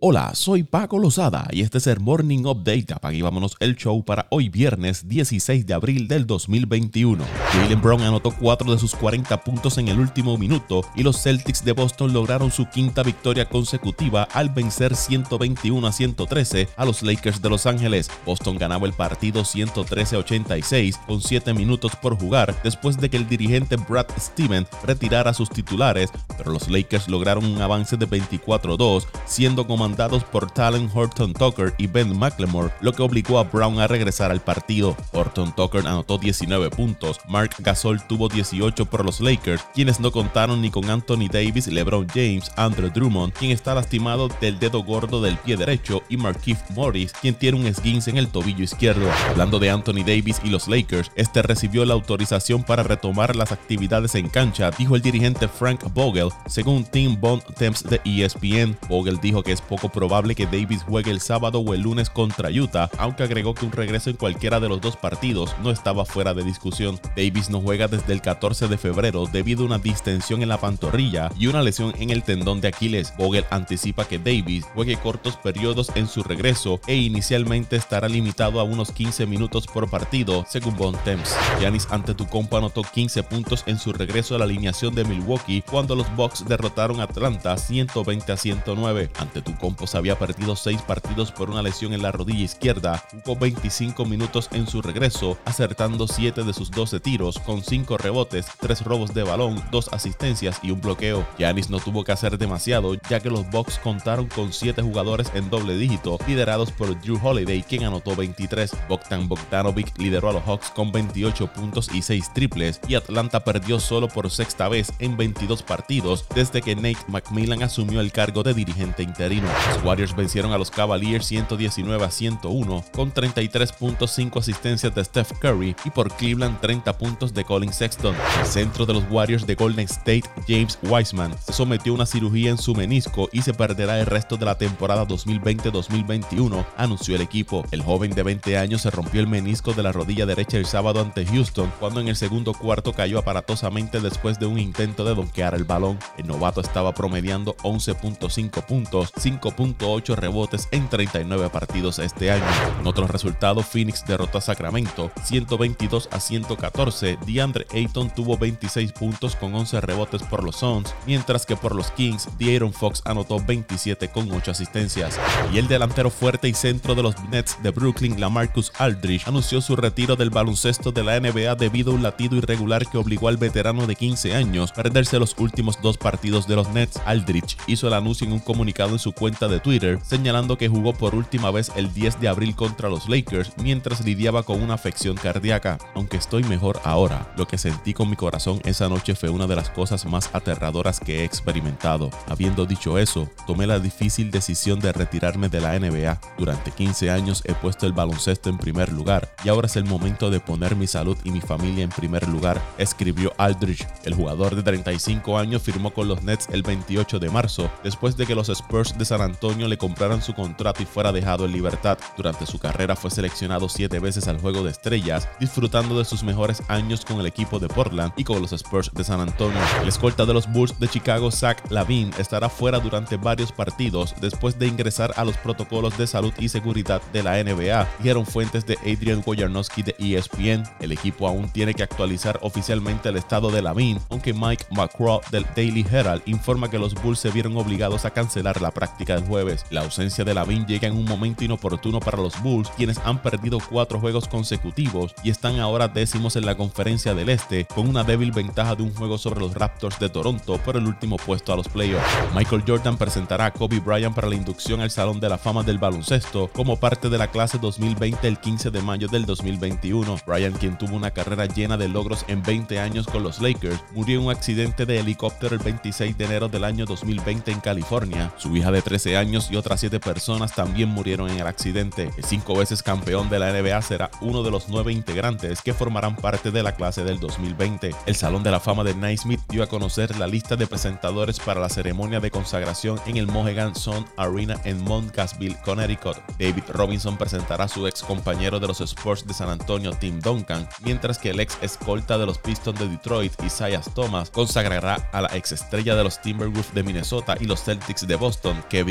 Hola, soy Paco Lozada y este es el Morning Update. Apague vámonos el show para hoy viernes 16 de abril del 2021. Jalen Brown anotó 4 de sus 40 puntos en el último minuto y los Celtics de Boston lograron su quinta victoria consecutiva al vencer 121 a 113 a los Lakers de Los Ángeles. Boston ganaba el partido 113 a 86 con 7 minutos por jugar después de que el dirigente Brad Stevens retirara sus titulares, pero los Lakers lograron un avance de 24-2 siendo como dados por Talon Horton Tucker y Ben McLemore, lo que obligó a Brown a regresar al partido. Horton Tucker anotó 19 puntos, Mark Gasol tuvo 18 por los Lakers, quienes no contaron ni con Anthony Davis, LeBron James, Andrew Drummond, quien está lastimado del dedo gordo del pie derecho, y Markieff Morris, quien tiene un esguince en el tobillo izquierdo. Hablando de Anthony Davis y los Lakers, este recibió la autorización para retomar las actividades en cancha, dijo el dirigente Frank Vogel, según Tim Bond Temps de ESPN. Vogel dijo que es poco probable que Davis juegue el sábado o el lunes contra Utah, aunque agregó que un regreso en cualquiera de los dos partidos no estaba fuera de discusión. Davis no juega desde el 14 de febrero debido a una distensión en la pantorrilla y una lesión en el tendón de Aquiles. Vogel anticipa que Davis juegue cortos periodos en su regreso e inicialmente estará limitado a unos 15 minutos por partido, según Bontemps. Giannis Antetokounmpo anotó 15 puntos en su regreso a la alineación de Milwaukee cuando los Bucks derrotaron a Atlanta 120 a 109. Antetokounmpo Compos había perdido 6 partidos por una lesión en la rodilla izquierda, jugó 25 minutos en su regreso, acertando 7 de sus 12 tiros, con 5 rebotes, 3 robos de balón, 2 asistencias y un bloqueo. Giannis no tuvo que hacer demasiado, ya que los Bucks contaron con 7 jugadores en doble dígito, liderados por Drew Holiday, quien anotó 23. Bogdan Bogdanovic lideró a los Hawks con 28 puntos y 6 triples, y Atlanta perdió solo por sexta vez en 22 partidos desde que Nate McMillan asumió el cargo de dirigente interino. Los Warriors vencieron a los Cavaliers 119 a 101 con 33 puntos, 5 asistencias de Steph Curry y por Cleveland 30 puntos de Colin Sexton. El centro de los Warriors de Golden State, James Wiseman, se sometió a una cirugía en su menisco y se perderá el resto de la temporada 2020-2021, anunció el equipo. El joven de 20 años se rompió el menisco de la rodilla derecha el sábado ante Houston cuando en el segundo cuarto cayó aparatosamente después de un intento de donkear el balón. El novato estaba promediando 11.5 puntos, 5 5.8 rebotes en 39 partidos este año. En otros resultados, Phoenix derrotó a Sacramento 122 a 114. DeAndre Ayton tuvo 26 puntos con 11 rebotes por los Suns, mientras que por los Kings, De'Aaron Fox anotó 27 con 8 asistencias. Y el delantero fuerte y centro de los Nets de Brooklyn, Lamarcus Aldridge, anunció su retiro del baloncesto de la NBA debido a un latido irregular que obligó al veterano de 15 años a perderse los últimos dos partidos de los Nets. Aldridge hizo el anuncio en un comunicado en su cuenta de Twitter, señalando que jugó por última vez el 10 de abril contra los Lakers mientras lidiaba con una afección cardíaca. Aunque estoy mejor ahora, lo que sentí con mi corazón esa noche fue una de las cosas más aterradoras que he experimentado. Habiendo dicho eso, tomé la difícil decisión de retirarme de la NBA. Durante 15 años he puesto el baloncesto en primer lugar y ahora es el momento de poner mi salud y mi familia en primer lugar, escribió Aldridge. El jugador de 35 años firmó con los Nets el 28 de marzo, después de que los Spurs de San Antonio le compraran su contrato y fuera dejado en libertad. Durante su carrera fue seleccionado siete veces al Juego de Estrellas, disfrutando de sus mejores años con el equipo de Portland y con los Spurs de San Antonio. El escolta de los Bulls de Chicago, Zach Lavin, estará fuera durante varios partidos después de ingresar a los protocolos de salud y seguridad de la NBA, dijeron fuentes de Adrian Wojnarowski de ESPN. El equipo aún tiene que actualizar oficialmente el estado de Lavin, aunque Mike McCraw del Daily Herald informa que los Bulls se vieron obligados a cancelar la práctica jueves. La ausencia de Lavin llega en un momento inoportuno para los Bulls, quienes han perdido cuatro juegos consecutivos y están ahora décimos en la conferencia del Este, con una débil ventaja de un juego sobre los Raptors de Toronto por el último puesto a los playoffs. Michael Jordan presentará a Kobe Bryant para la inducción al Salón de la Fama del Baloncesto como parte de la clase 2020 el 15 de mayo del 2021. Bryant, quien tuvo una carrera llena de logros en 20 años con los Lakers, murió en un accidente de helicóptero el 26 de enero del año 2020 en California. Su hija de 13 años y otras 7 personas también murieron en el accidente. El cinco veces campeón de la NBA será uno de los nueve integrantes que formarán parte de la clase del 2020. El Salón de la Fama de Naismith dio a conocer la lista de presentadores para la ceremonia de consagración en el Mohegan Sun Arena en Montcasville, Connecticut. David Robinson presentará a su ex compañero de los Sports de San Antonio, Tim Duncan, mientras que el ex escolta de los Pistons de Detroit, Isaiah Thomas, consagrará a la ex estrella de los Timberwolves de Minnesota y los Celtics de Boston, Kevin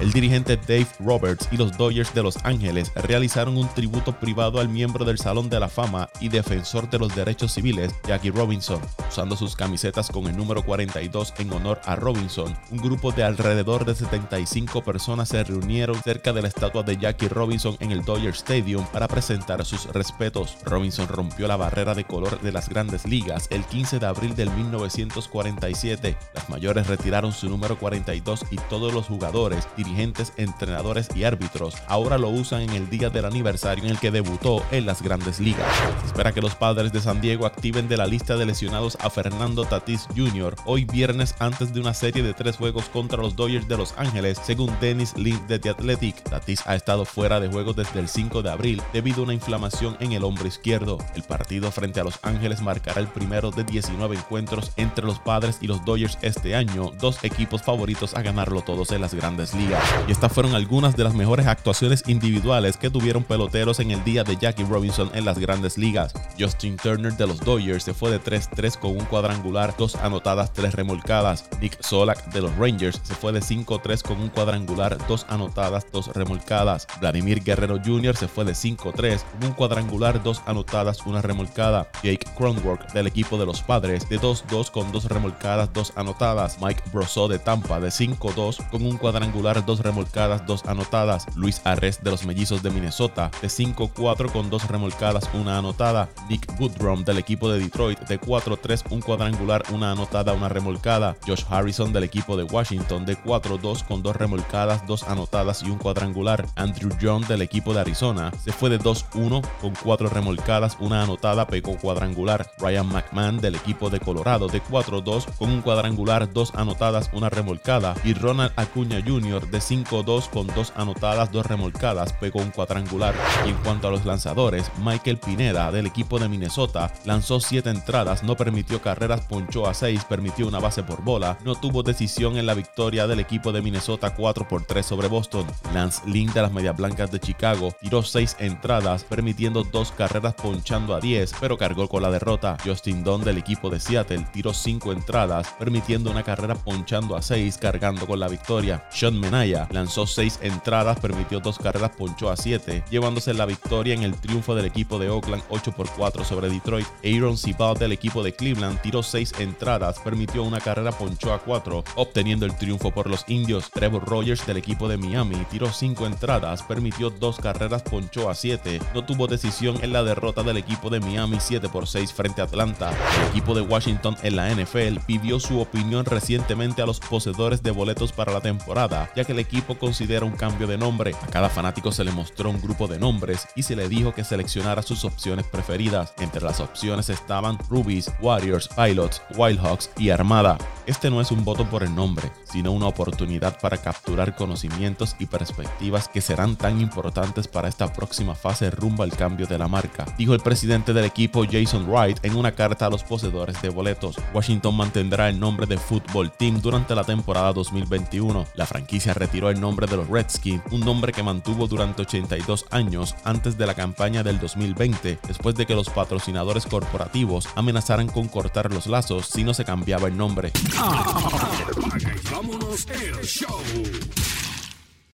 El dirigente Dave Roberts y los Dodgers de Los Ángeles realizaron un tributo privado al miembro del Salón de la Fama y defensor de los derechos civiles, Jackie Robinson. Usando sus camisetas con el número 42 en honor a Robinson, un grupo de alrededor de 75 personas se reunieron cerca de la estatua de Jackie Robinson en el Dodger Stadium para presentar sus respetos. Robinson rompió la barrera de color de las grandes ligas el 15 de abril del 1947. Las mayores retiraron su número 42 y todos los jugadores, dirigentes, entrenadores y árbitros ahora lo usan en el día del aniversario en el que debutó en las grandes ligas. Se espera que los padres de San Diego activen de la lista de lesionados a Fernando Tatis Jr. hoy viernes antes de una serie de tres juegos contra los Dodgers de Los Ángeles, según Dennis Lind de The Athletic. Tatis ha estado fuera de juego desde el 5 de abril debido a una inflamación en el hombro izquierdo. El partido frente a Los Ángeles marcará el primero de 19 encuentros entre los padres y los Dodgers este año, dos equipos favoritos a ganarlo todos en las grandes ligas. Y estas fueron algunas de las mejores actuaciones individuales que tuvieron peloteros en el día de Jackie Robinson en las grandes ligas. Justin Turner de los Dodgers se fue de 3-3 con un cuadrangular, dos anotadas, tres remolcadas. Nick Solak de los Rangers se fue de 5-3 con un cuadrangular, dos anotadas, dos remolcadas. Vladimir Guerrero Jr. se fue de 5-3 con un cuadrangular, dos anotadas, una remolcada. Jake Cronwork del equipo de los Padres de 2-2 con dos remolcadas, dos anotadas. Mike Brosso de Tampa de 5-2 con un cuadrangular, dos remolcadas, dos anotadas. Luis Arres de los Mellizos de Minnesota de 5-4 con dos remolcadas, una anotada. Nick Woodrum del equipo de Detroit de 4-3, un cuadrangular, una anotada, una remolcada. Josh Harrison del equipo de Washington de 4-2 con dos remolcadas, dos anotadas y un cuadrangular. Andrew John del equipo de Arizona se fue de 2-1 con cuatro remolcadas, una anotada, pegó cuadrangular. Ryan McMahon del equipo de Colorado de 4-2 con un cuadrangular, dos anotadas, una remolcada. Y Ronald Acuña Jr. de 5-2 con dos anotadas, dos remolcadas, pegó un cuadrangular. Y en cuanto a los lanzadores, Michael Pineda del equipo de Minnesota lanzó 7 entradas, no permitió carreras, ponchó a 6, permitió una base por bola, no tuvo decisión en la victoria del equipo de Minnesota 4 por 3 sobre Boston. Lance Lynn de las Medias Blancas de Chicago tiró 6 entradas, permitiendo 2 carreras ponchando a 10, pero cargó con la derrota. Justin Dunn del equipo de Seattle tiró 5 entradas, permitiendo una carrera ponchando a 6, cargando con la victoria. Sean Menaya lanzó 6 entradas, permitió 2 carreras, ponchó a 7, llevándose la victoria en el triunfo del equipo de Oakland 8 por 4 sobre Detroit. Aaron Cibal del equipo de Cleveland tiró 6 entradas, permitió una carrera, ponchó a 4, obteniendo el triunfo por los indios. Trevor Rogers del equipo de Miami tiró 5 entradas, permitió 2 carreras, ponchó a 7, no tuvo decisión en la derrota del equipo de Miami 7 por 6 frente a Atlanta. El equipo de Washington en la NFL pidió su opinión recientemente a los poseedores de boletos para la temporada, ya que el equipo considera un cambio de nombre. A cada fanático se le mostró un grupo de nombres y se le dijo que seleccionara sus opciones preferidas. Entre las opciones estaban Rubies, Warriors, Pilots, Wildhawks y Armada. Este no es un voto por el nombre, sino una oportunidad para capturar conocimientos y perspectivas que serán tan importantes para esta próxima fase rumbo al cambio de la marca, dijo el presidente del equipo Jason Wright en una carta a los poseedores de boletos. Washington mantendrá el nombre de Football Team durante la temporada 2021. La franquicia retiró el nombre de los Redskins, un nombre que mantuvo durante 82 años antes de la campaña del 2020, después de que los patrocinadores corporativos amenazaran con cortar los lazos si no se cambiaba el nombre. Vámonos el show.